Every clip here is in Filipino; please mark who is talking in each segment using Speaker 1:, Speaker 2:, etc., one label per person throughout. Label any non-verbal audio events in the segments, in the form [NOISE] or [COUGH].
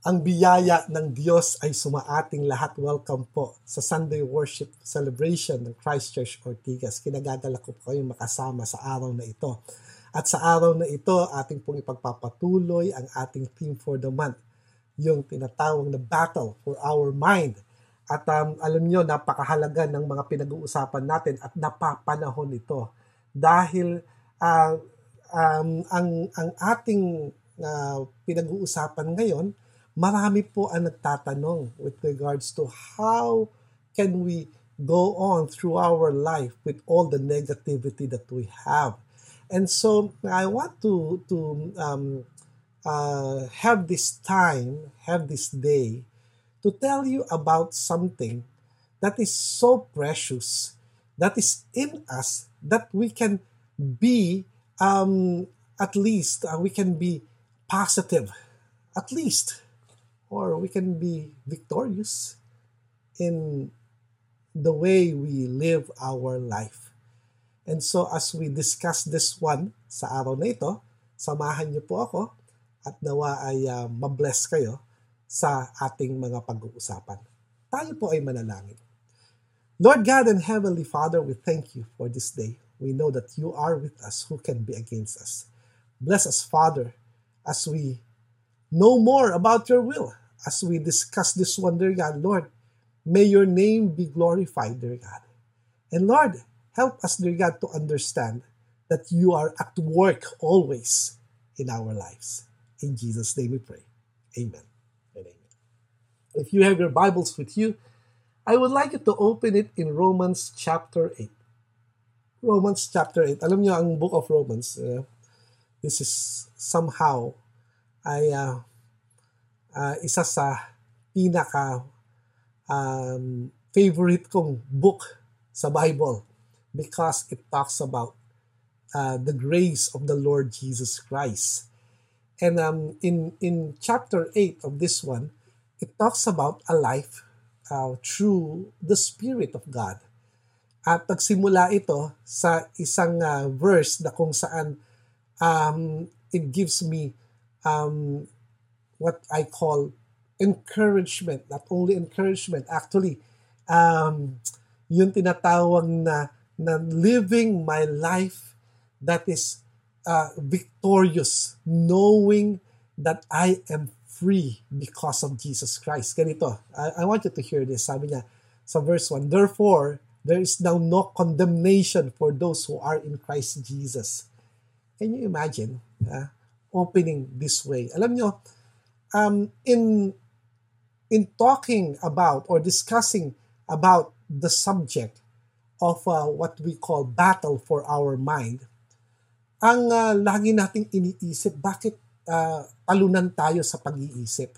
Speaker 1: Ang biyaya ng Diyos ay sumaating lahat. Welcome po sa Sunday Worship Celebration ng Christchurch Ortigas. Kinagagala ko po kayong makasama sa araw na ito. At sa araw na ito, ating pong ipagpapatuloy ang ating theme for the month, yung tinatawag na Battle for Our Mind. At um, alam nyo, napakahalaga ng mga pinag-uusapan natin at napapanahon ito. Dahil uh, um, ang, ang ating uh, pinag-uusapan ngayon marami po ang nagtatanong with regards to how can we go on through our life with all the negativity that we have. And so I want to to um, uh, have this time, have this day, to tell you about something that is so precious, that is in us, that we can be um, at least uh, we can be positive, at least or we can be victorious in the way we live our life. And so as we discuss this one sa araw na ito, samahan niyo po ako at nawa ay uh, mabless kayo sa ating mga pag-uusapan. Tayo po ay manalangin. Lord God and Heavenly Father, we thank you for this day. We know that you are with us. Who can be against us? Bless us, Father, as we know more about your will as we discuss this one, dear God, Lord, may your name be glorified, dear God. And Lord, help us, dear God, to understand that you are at work always in our lives. In Jesus' name we pray. Amen and amen. If you have your Bibles with you, I would like you to open it in Romans chapter 8. Romans chapter 8. Alam niyo ang book of Romans, uh, this is somehow I uh, uh, isa sa pinaka um, favorite kong book sa Bible because it talks about uh, the grace of the Lord Jesus Christ. And um, in, in chapter 8 of this one, it talks about a life uh, through the Spirit of God. At nagsimula ito sa isang uh, verse na kung saan um, it gives me um, what I call encouragement. Not only encouragement, actually, um, yung tinatawag na, na living my life that is uh, victorious, knowing that I am free because of Jesus Christ. Ganito, I, I want you to hear this. Sabi niya sa verse 1, Therefore, there is now no condemnation for those who are in Christ Jesus. Can you imagine uh, opening this way? Alam nyo, um, in in talking about or discussing about the subject of uh, what we call battle for our mind, ang uh, lagi nating iniisip, bakit uh, talunan tayo sa pag-iisip?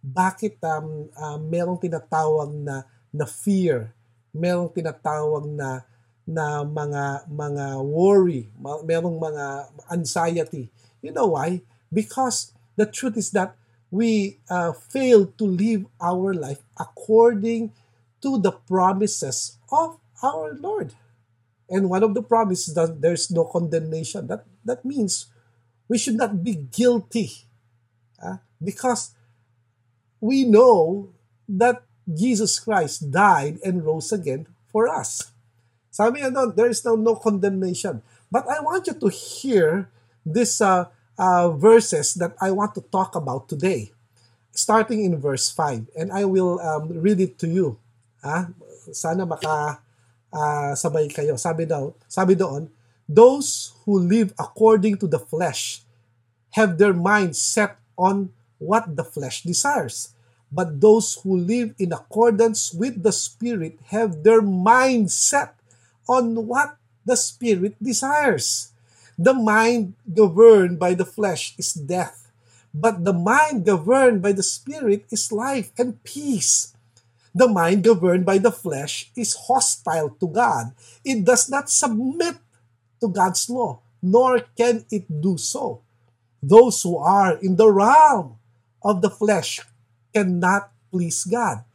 Speaker 1: Bakit um, uh, merong tinatawag na, na fear? Merong tinatawag na na mga mga worry, merong mga anxiety. You know why? Because the truth is that we uh, fail to live our life according to the promises of our Lord. And one of the promises that there's no condemnation. That that means we should not be guilty, uh, because we know that Jesus Christ died and rose again for us. Sabi doon, there is now no condemnation. But I want you to hear this uh, uh, verses that I want to talk about today. Starting in verse 5. And I will um, read it to you. Ah, sana maka uh, sabay kayo. Sabi daw, sabi doon, those who live according to the flesh have their minds set on what the flesh desires. But those who live in accordance with the Spirit have their mind set on what the Spirit desires. The mind governed by the flesh is death, but the mind governed by the Spirit is life and peace. The mind governed by the flesh is hostile to God. It does not submit to God's law, nor can it do so. Those who are in the realm of the flesh cannot please God.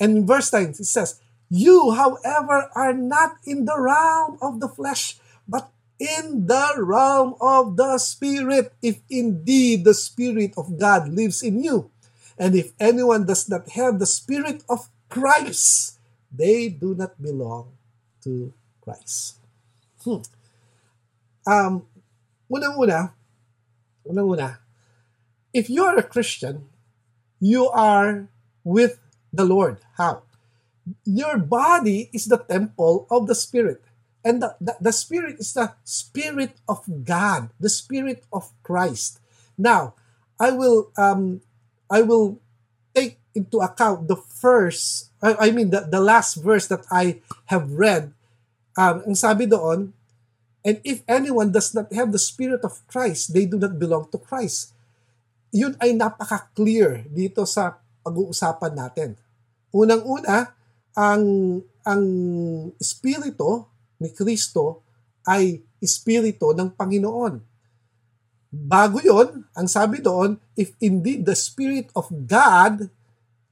Speaker 1: And in verse 9, it says, You, however, are not in the realm of the flesh, but in the realm of the Spirit, if indeed the Spirit of God lives in you. And if anyone does not have the Spirit of Christ, they do not belong to Christ. Hmm. Um, unang-una, unang-una, if you are a Christian, you are with the Lord. How? Your body is the temple of the Spirit. And the, the, the Spirit is the Spirit of God, the Spirit of Christ. Now, I will um, I will take into account the first, I, I mean the, the last verse that I have read. Um, ang sabi doon, and if anyone does not have the Spirit of Christ, they do not belong to Christ. Yun ay napaka-clear dito sa pag-uusapan natin. Unang-una, ang ang espiritu ni Kristo ay espiritu ng Panginoon. Bago yon, ang sabi doon, if indeed the Spirit of God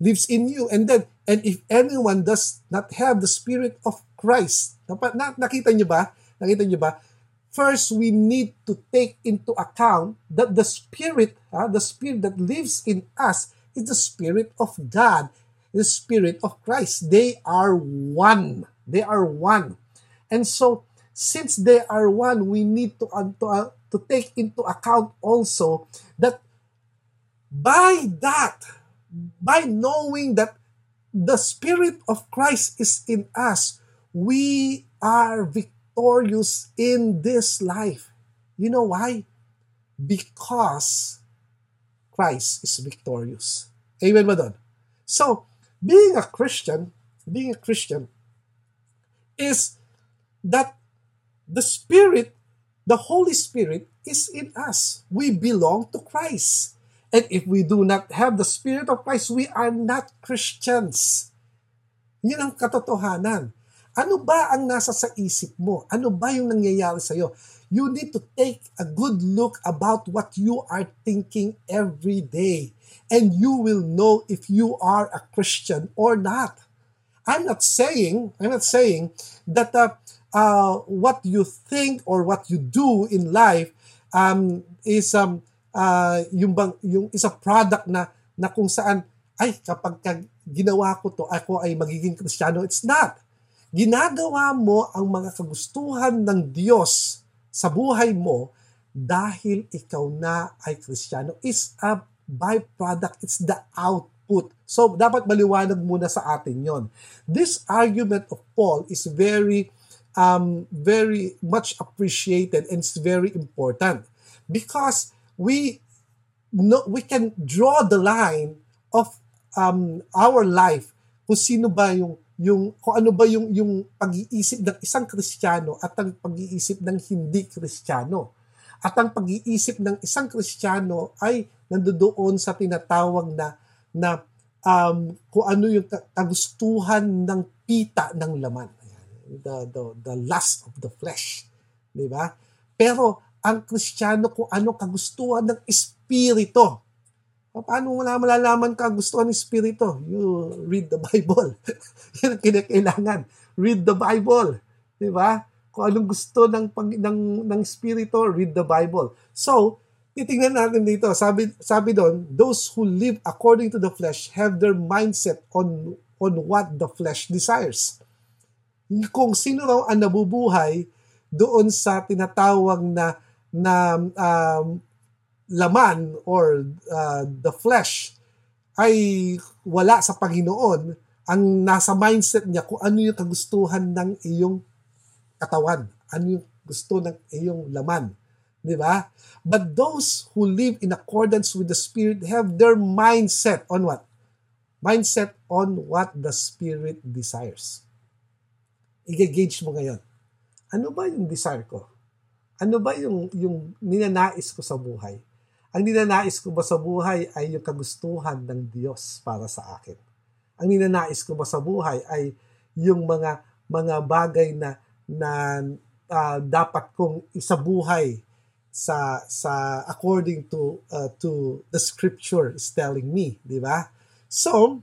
Speaker 1: lives in you, and then, and if anyone does not have the Spirit of Christ, na, nakita niyo ba? Nakita niyo ba? First, we need to take into account that the Spirit, uh, the Spirit that lives in us, is the Spirit of God, the Spirit of Christ. They are one. They are one. And so, since they are one, we need to, uh, to, uh, to take into account also that by that, by knowing that the Spirit of Christ is in us, we are victorious in this life. You know why? Because Christ is victorious. Amen ba? So, being a Christian, being a Christian is that the Spirit, the Holy Spirit, is in us. We belong to Christ. And if we do not have the Spirit of Christ, we are not Christians. Yun ang katotohanan. Ano ba ang nasa sa isip mo? Ano ba yung nangyayari sa iyo? You need to take a good look about what you are thinking every day. And you will know if you are a Christian or not. I'm not saying, I'm not saying that uh, uh, what you think or what you do in life um, is um, uh, yung, bang, yung is a product na, na kung saan, ay, kapag ka ginawa ko to, ako ay magiging kristyano. It's not. Ginagawa mo ang mga kagustuhan ng Diyos sa buhay mo dahil ikaw na ay kristyano. Is a byproduct. It's the output. So, dapat maliwanag muna sa atin yon. This argument of Paul is very um, very much appreciated and it's very important because we no, we can draw the line of um, our life kung sino ba yung yung kung ano ba yung yung pag-iisip ng isang Kristiyano at ang pag-iisip ng hindi Kristiyano. At ang pag-iisip ng isang Kristiyano ay nandoon sa tinatawag na na um, kung ano yung kagustuhan ng pita ng laman the, the, the lust of the flesh. Di ba? Pero ang Kristiyano kung ano kagustuhan ng Espiritu. Paano mo malalaman kagustuhan ng Espiritu? You read the Bible. [LAUGHS] Yan ang kinakailangan. Read the Bible. Di ba? Kung anong gusto ng, pag, ng, ng Espiritu, read the Bible. So, titingnan natin dito. Sabi, sabi doon, those who live according to the flesh have their mindset on on what the flesh desires kung sino raw ang nabubuhay doon sa tinatawag na na um, laman or uh, the flesh ay wala sa Panginoon. Ang nasa mindset niya kung ano yung kagustuhan ng iyong katawan ano yung gusto ng iyong laman di ba? But those who live in accordance with the spirit have their mindset on what? Mindset on what the spirit desires i-gauge mo ngayon. Ano ba yung desire ko? Ano ba yung, yung ninanais ko sa buhay? Ang ninanais ko ba sa buhay ay yung kagustuhan ng Diyos para sa akin. Ang ninanais ko ba sa buhay ay yung mga mga bagay na na uh, dapat kong isabuhay sa sa according to uh, to the scripture is telling me, di ba? So,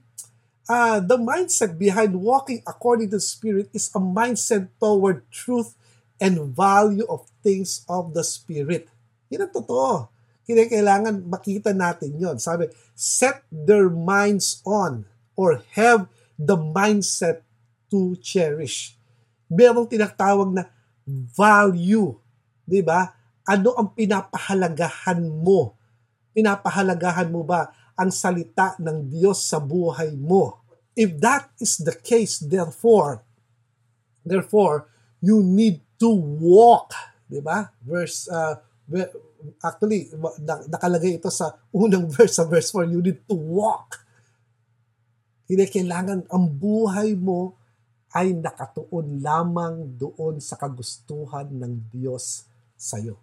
Speaker 1: uh, the mindset behind walking according to the Spirit is a mindset toward truth and value of things of the Spirit. Yan ang totoo. Kailangan makita natin yon. Sabi, set their minds on or have the mindset to cherish. Merong tinatawag na value. Di ba? Ano ang pinapahalagahan mo? Pinapahalagahan mo ba ang salita ng Diyos sa buhay mo? If that is the case, therefore, therefore, you need to walk. Di ba? Verse, uh, actually, nakalagay ito sa unang [LAUGHS] verse, sa verse 4, you need to walk. Hindi kailangan ang buhay mo ay nakatuon lamang doon sa kagustuhan ng Diyos sa iyo.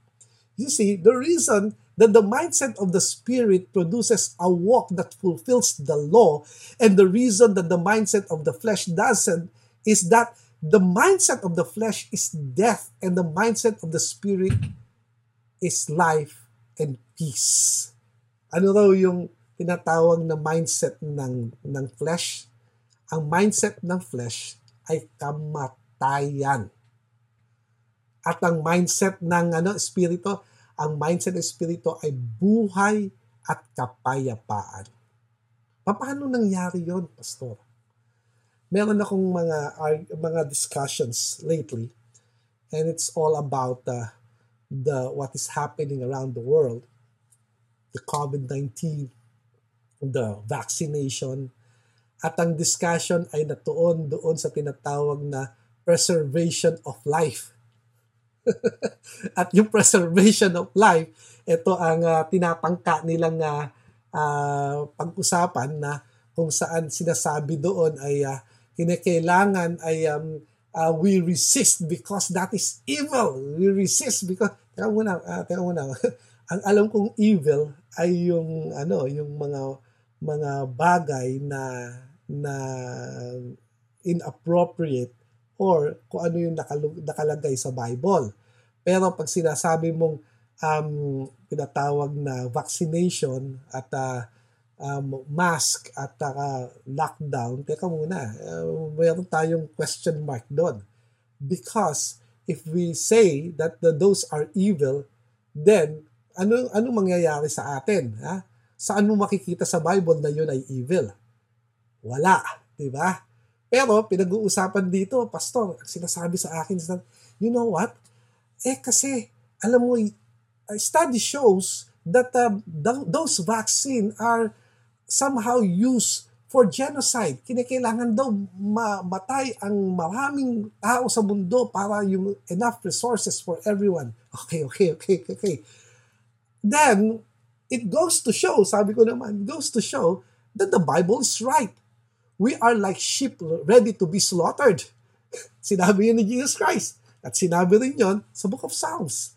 Speaker 1: You see, the reason that the mindset of the Spirit produces a walk that fulfills the law, and the reason that the mindset of the flesh doesn't, is that the mindset of the flesh is death, and the mindset of the Spirit is life and peace. Ano raw yung tinatawag na mindset ng, ng flesh? Ang mindset ng flesh ay kamatayan. At ang mindset ng ano, espiritu, ang mindset ng espiritu ay buhay at kapayapaan. Paano nangyari yon, pastor? Meron akong mga mga discussions lately and it's all about uh, the what is happening around the world, the COVID-19, the vaccination, at ang discussion ay natuon doon sa tinatawag na preservation of life. [LAUGHS] at yung preservation of life, ito ang uh, tinatangka nilang uh, pag-usapan na kung saan sinasabi doon ay uh, kinakailangan ay um, uh, we resist because that is evil. We resist because teka muna, uh, teka muna. [LAUGHS] Ang alam kong evil ay yung ano, yung mga mga bagay na na inappropriate or kung ano yung nakalagay sa Bible. Pero pag sinasabi mong um, tinatawag na vaccination at uh, um, mask at uh, lockdown, teka muna, uh, mayroon tayong question mark doon. Because if we say that the, those are evil, then ano ano mangyayari sa atin? Ha? Saan mo makikita sa Bible na yun ay evil? Wala, di ba? Pero pinag-uusapan dito, pastor, sinasabi sa akin, you know what? Eh kasi, alam mo, study shows that uh, those vaccine are somehow used for genocide. Kinakailangan daw mamatay ang maraming tao sa mundo para yung enough resources for everyone. Okay, okay, okay, okay. Then, it goes to show, sabi ko naman, goes to show that the Bible is right. We are like sheep ready to be slaughtered. [LAUGHS] Sinabi yun ni Jesus Christ. At sinabi rin yon sa Book of Psalms.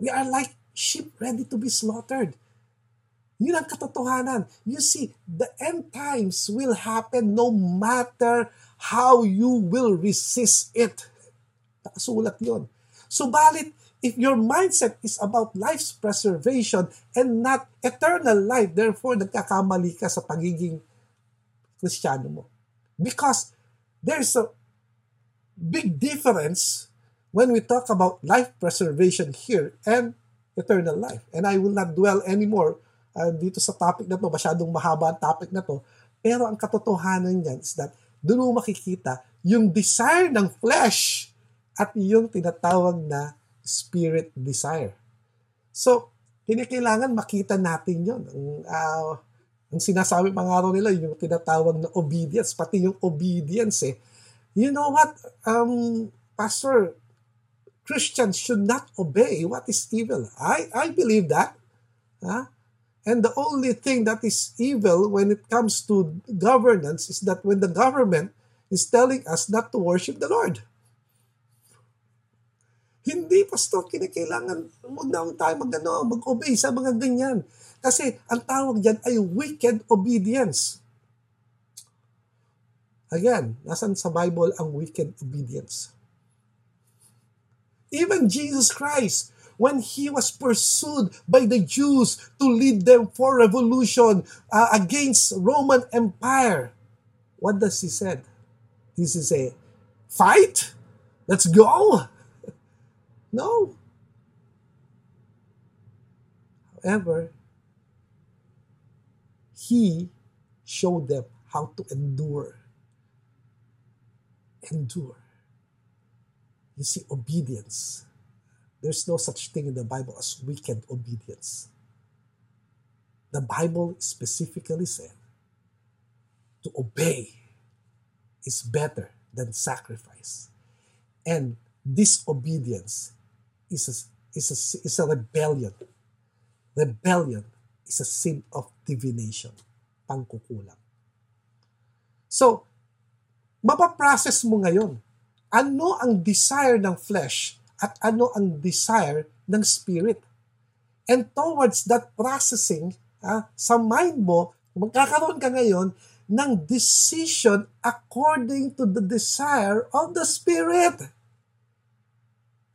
Speaker 1: We are like sheep ready to be slaughtered. Yun ang katotohanan. You see, the end times will happen no matter how you will resist it. [LAUGHS] Nakasulat yun. Subalit, if your mindset is about life's preservation and not eternal life, therefore, nagkakamali ka sa pagiging Kristiyano mo. Because there's a big difference when we talk about life preservation here and eternal life. And I will not dwell anymore uh, dito sa topic na to, masyadong mahaba ang topic na to, pero ang katotohanan niyan is that doon mo makikita yung desire ng flesh at yung tinatawag na spirit desire. So, kinakailangan makita natin yon. Ang, uh, ang sinasabi pang araw nila, yung tinatawag na obedience, pati yung obedience eh. You know what, um, Pastor, Christians should not obey what is evil. I, I believe that. Huh? And the only thing that is evil when it comes to governance is that when the government is telling us not to worship the Lord. Hindi, pastor, kinakailangan, huwag na tayo mag, mag-obey sa mga ganyan. Kasi ang tawag dyan ay wicked obedience. Again, nasan sa Bible ang wicked obedience? Even Jesus Christ, when he was pursued by the Jews to lead them for revolution uh, against Roman Empire. What does he said? He say, fight? Let's go? [LAUGHS] No. However, He showed them how to endure. Endure. You see, obedience. There's no such thing in the Bible as wicked obedience. The Bible specifically said to obey is better than sacrifice. And disobedience is a, is a, is a rebellion. Rebellion is a sin of divination, pangkukulang. So, mapaprocess mo ngayon ano ang desire ng flesh at ano ang desire ng spirit. And towards that processing, ha, sa mind mo, magkakaroon ka ngayon ng decision according to the desire of the spirit.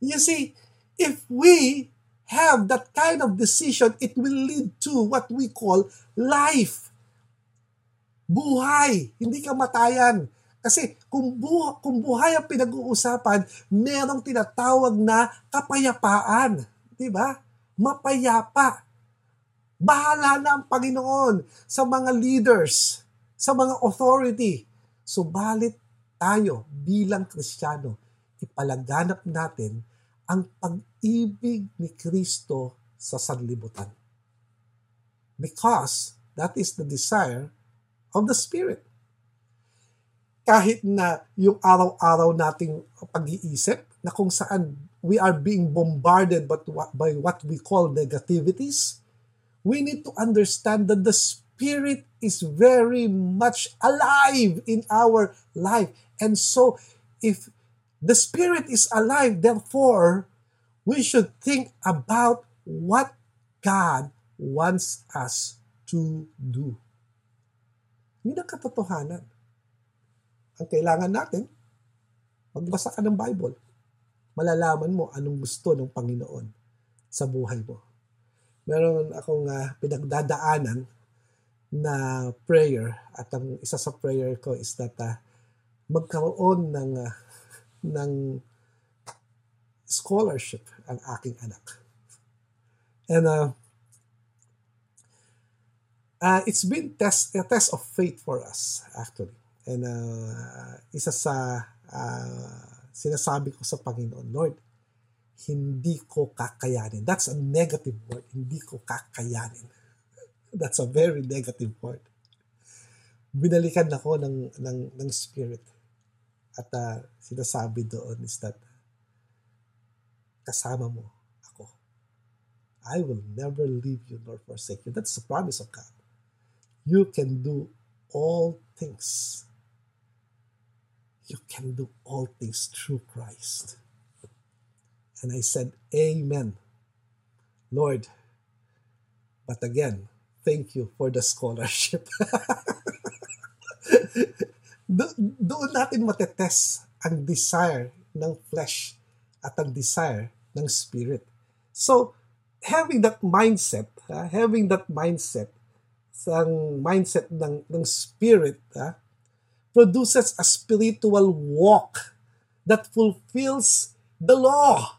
Speaker 1: You see, if we have that kind of decision, it will lead to what we call life. Buhay, hindi kamatayan. Kasi kung, bu- kung buhay ang pinag-uusapan, merong tinatawag na kapayapaan. Di ba? Mapayapa. Bahala na ang Panginoon sa mga leaders, sa mga authority. Subalit tayo bilang Kristiyano, ipalaganap natin ang pag-ibig ni Kristo sa sanlibutan. Because that is the desire of the Spirit kahit na yung araw-araw nating pag-iisip na kung saan we are being bombarded but by what we call negativities, we need to understand that the Spirit is very much alive in our life. And so, if the Spirit is alive, therefore, we should think about what God wants us to do. Yun ang katotohanan. Ang kailangan natin, magbasa ka ng Bible. Malalaman mo anong gusto ng Panginoon sa buhay mo. Meron akong uh, pinagdadaanan na prayer at ang isa sa prayer ko is that uh, magkaroon ng uh, ng scholarship ang aking anak. And uh, uh, it's been test, a test of faith for us actually. And uh, isa sa uh, sinasabi ko sa Panginoon, Lord, hindi ko kakayanin. That's a negative word. Hindi ko kakayanin. [LAUGHS] That's a very negative word. Binalikan ako ng, ng, ng spirit. At uh, sinasabi doon is that kasama mo ako. I will never leave you nor forsake you. That's the promise of God. You can do all things you can do all things through Christ. And I said, Amen. Lord, but again, thank you for the scholarship. [LAUGHS] Do- doon natin matetest ang desire ng flesh at ang desire ng spirit. So, having that mindset, uh, having that mindset, ang mindset ng, ng spirit, uh, produces a spiritual walk that fulfills the law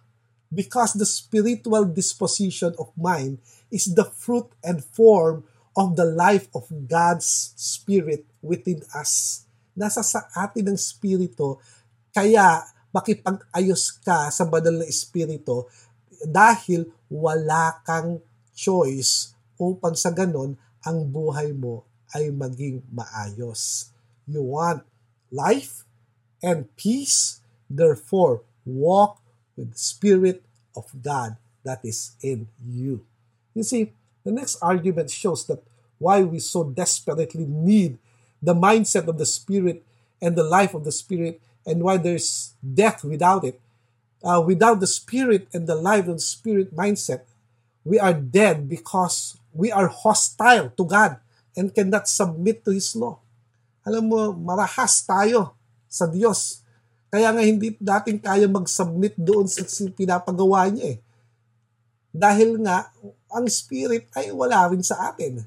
Speaker 1: because the spiritual disposition of mind is the fruit and form of the life of God's Spirit within us. Nasa sa atin ng Spirito, kaya makipag-ayos ka sa banal na Espiritu dahil wala kang choice upang sa ganon ang buhay mo ay maging maayos you want life and peace, therefore walk with the Spirit of God that is in you. You see, the next argument shows that why we so desperately need the mindset of the Spirit and the life of the Spirit, and why there's death without it. Uh, without the Spirit and the life of the Spirit mindset, we are dead because we are hostile to God and cannot submit to His law. alam mo, marahas tayo sa Diyos. Kaya nga hindi dating kaya mag-submit doon sa pinapagawa niya eh. Dahil nga, ang spirit ay wala rin sa atin.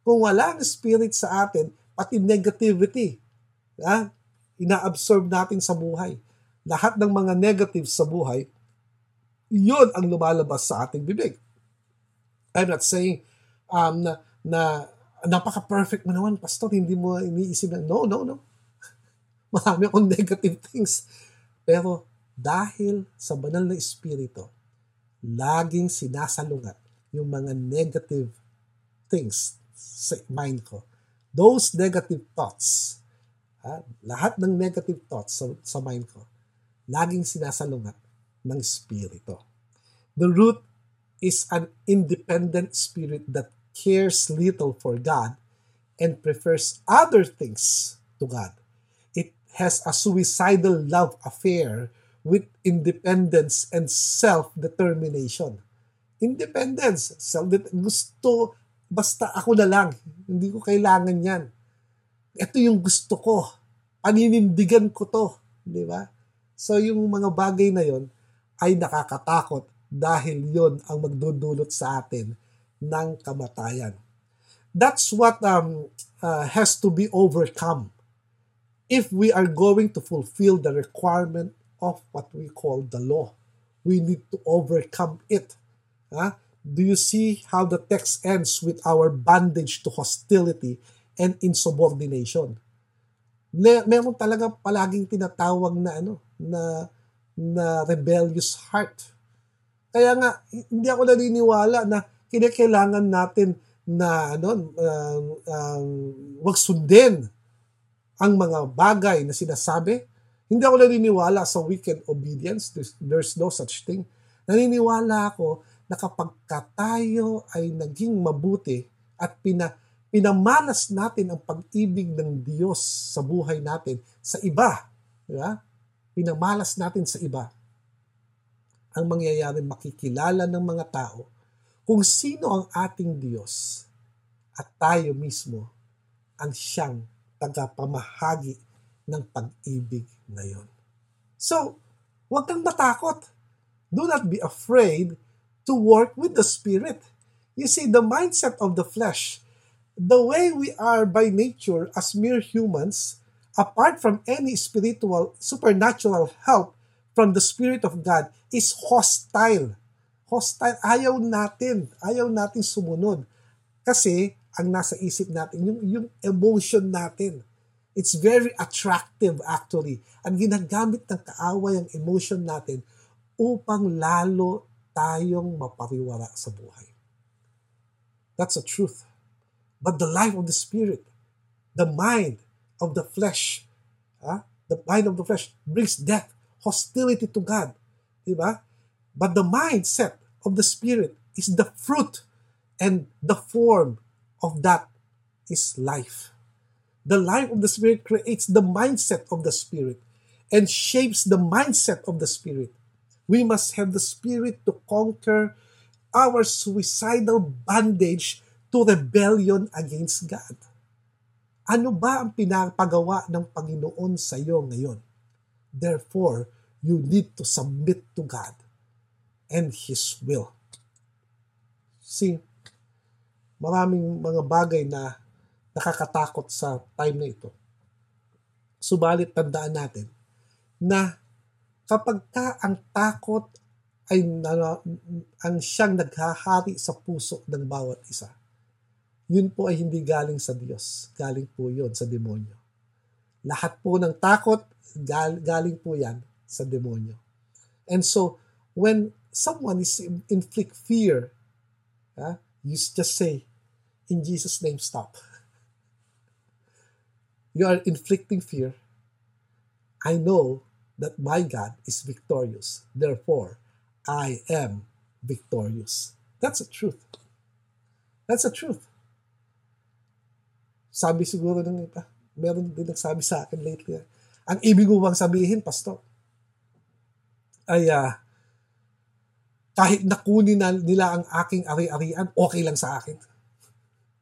Speaker 1: Kung wala ang spirit sa atin, pati negativity, ha, ina-absorb natin sa buhay. Lahat ng mga negative sa buhay, yon ang lumalabas sa ating bibig. I'm not saying um, na, na napaka-perfect mo naman, pastor, hindi mo iniisip na, no, no, no. [LAUGHS] Marami akong negative things. Pero dahil sa banal na espiritu, laging sinasalungat yung mga negative things sa mind ko. Those negative thoughts, ha, lahat ng negative thoughts sa, sa mind ko, laging sinasalungat ng espiritu. The root is an independent spirit that cares little for God and prefers other things to God. It has a suicidal love affair with independence and self-determination. Independence, self gusto, basta ako na lang. Hindi ko kailangan yan. Ito yung gusto ko. Paninindigan ko to. Di ba? So yung mga bagay na yon ay nakakatakot dahil yon ang magdudulot sa atin ng kamatayan. That's what um, uh, has to be overcome if we are going to fulfill the requirement of what we call the law. We need to overcome it. Huh? Do you see how the text ends with our bondage to hostility and insubordination? Meron talaga palaging tinatawag na ano, na na rebellious heart kaya nga, hindi ako naniniwala na kinakailangan natin na ano, uh, um, wag sundin ang mga bagay na sinasabi. Hindi ako naniniwala sa wicked obedience. There's, there's no such thing. Naniniwala ako na kapag tayo ay naging mabuti at pina, pinamalas natin ang pag-ibig ng Diyos sa buhay natin sa iba, diba? pinamalas natin sa iba, ang mangyayari makikilala ng mga tao kung sino ang ating Diyos at tayo mismo ang siyang tagapamahagi ng pag-ibig na yon. So, huwag kang matakot. Do not be afraid to work with the Spirit. You see, the mindset of the flesh, the way we are by nature as mere humans, apart from any spiritual, supernatural help from the Spirit of God, is hostile. Hostile. Ayaw natin. Ayaw natin sumunod. Kasi, ang nasa isip natin, yung, yung emotion natin. It's very attractive actually. Ang ginagamit ng kaaway ang emotion natin upang lalo tayong mapariwara sa buhay. That's the truth. But the life of the Spirit, the mind of the flesh, huh? the mind of the flesh brings death, hostility to God, Diba? But the mindset of the Spirit is the fruit and the form of that is life. The life of the Spirit creates the mindset of the Spirit and shapes the mindset of the Spirit. We must have the Spirit to conquer our suicidal bondage to rebellion against God. Ano ba ang pinapagawa ng Panginoon sa iyo ngayon? Therefore, you need to submit to God and His will. See, maraming mga bagay na nakakatakot sa time na ito. Subalit tandaan natin na kapag ka ang takot ay na, ang siyang naghahari sa puso ng bawat isa, yun po ay hindi galing sa Diyos. Galing po yun sa demonyo. Lahat po ng takot, gal, galing po yan sa demonyo. And so, when someone is inflict fear, uh, you just say, in Jesus' name, stop. [LAUGHS] You are inflicting fear. I know that my God is victorious. Therefore, I am victorious. That's the truth. That's the truth. Sabi siguro ng iba, meron din nagsabi sa akin lately, ang ibig mo bang sabihin, pastor, ay uh, kahit nakunin na nila ang aking ari-arian, okay lang sa akin.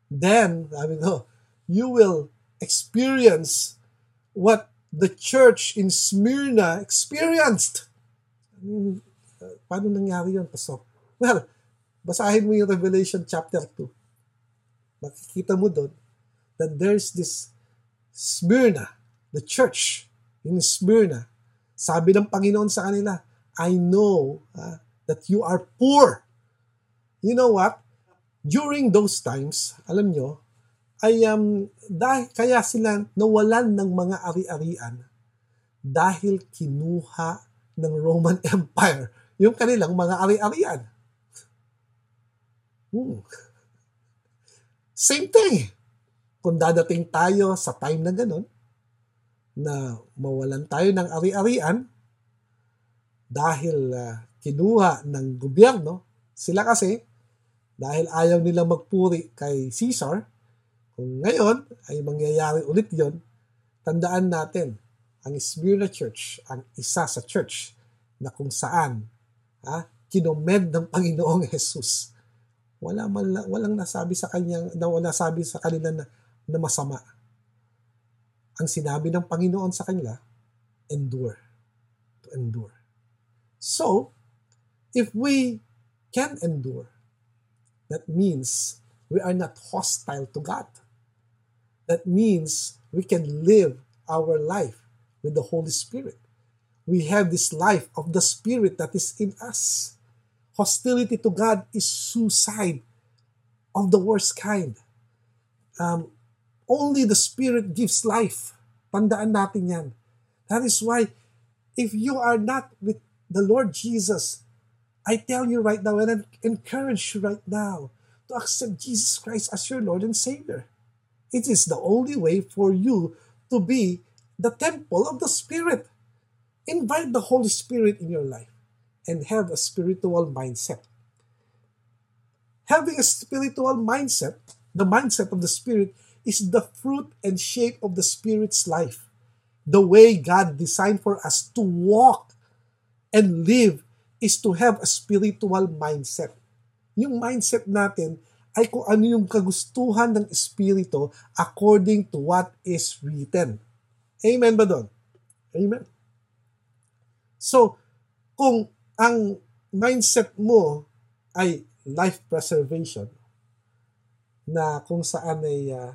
Speaker 1: Then, sabi ko, you will experience what the church in Smyrna experienced. Paano nangyari yun, Pastor? Well, basahin mo yung Revelation chapter 2. Makikita mo doon that there's this Smyrna, the church in Smyrna. Sabi ng Panginoon sa kanila, I know uh, that you are poor. You know what? during those times, alam nyo, ay um, dahil, kaya sila nawalan ng mga ari-arian dahil kinuha ng Roman [LAUGHS] Empire yung kanilang mga ari-arian. Hmm. Same thing. Kung dadating tayo sa time na ganun, na mawalan tayo ng ari-arian dahil uh, kinuha ng gobyerno, sila kasi dahil ayaw nila magpuri kay Caesar, kung ngayon ay mangyayari ulit yon, tandaan natin, ang Smyrna Church, ang isa sa church na kung saan ha, kinomed ng Panginoong [LAUGHS] Jesus. Wala man walang nasabi sa kanya, na wala nasabi sa kanila na, na masama. Ang sinabi ng Panginoon sa kanila, endure. To endure. So, if we can endure, That means we are not hostile to God. That means we can live our life with the Holy Spirit. We have this life of the Spirit that is in us. Hostility to God is suicide of the worst kind. Um, only the Spirit gives life. Tandaan natin yan. That is why if you are not with the Lord Jesus, I tell you right now and I encourage you right now to accept Jesus Christ as your Lord and Savior. It is the only way for you to be the temple of the Spirit. Invite the Holy Spirit in your life and have a spiritual mindset. Having a spiritual mindset, the mindset of the Spirit, is the fruit and shape of the Spirit's life. The way God designed for us to walk and live is to have a spiritual mindset. Yung mindset natin ay kung ano yung kagustuhan ng Espiritu according to what is written. Amen ba doon? Amen. So, kung ang mindset mo ay life preservation, na kung saan ay uh,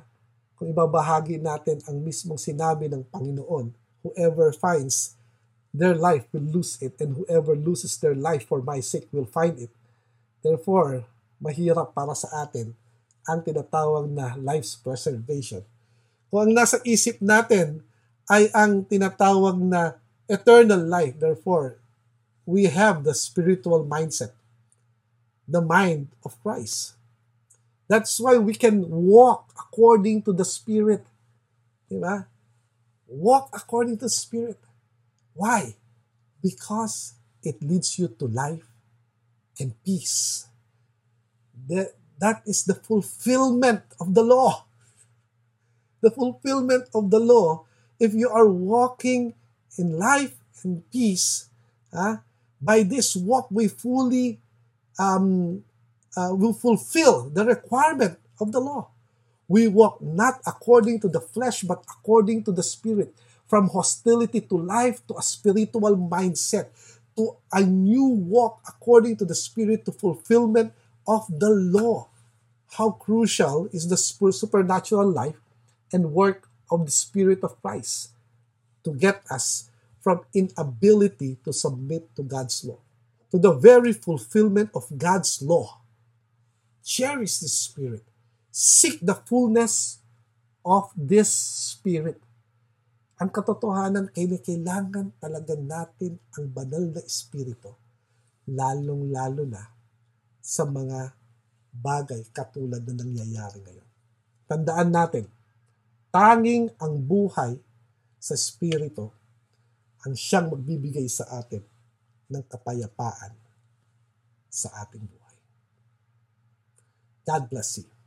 Speaker 1: kung ibabahagi natin ang mismong sinabi ng Panginoon, whoever finds their life will lose it, and whoever loses their life for my sake will find it. Therefore, mahirap para sa atin ang tinatawag na life's preservation. Kung ang nasa isip natin ay ang tinatawag na eternal life, therefore, we have the spiritual mindset, the mind of Christ. That's why we can walk according to the Spirit. Diba? Walk according to the Spirit. Why? Because it leads you to life and peace. That, that is the fulfillment of the law. The fulfillment of the law, if you are walking in life and peace, uh, by this walk we fully um, uh, will fulfill the requirement of the law. We walk not according to the flesh, but according to the Spirit from hostility to life to a spiritual mindset to a new walk according to the Spirit to fulfillment of the law. How crucial is the supernatural life and work of the Spirit of Christ to get us from inability to submit to God's law to the very fulfillment of God's law. Cherish this Spirit. Seek the fullness of this Spirit ang katotohanan, kailangan talaga natin ang banal na espiritu, lalong-lalo na sa mga bagay katulad na nangyayari ngayon. Tandaan natin, tanging ang buhay sa espiritu ang siyang magbibigay sa atin ng kapayapaan sa ating buhay. God bless you.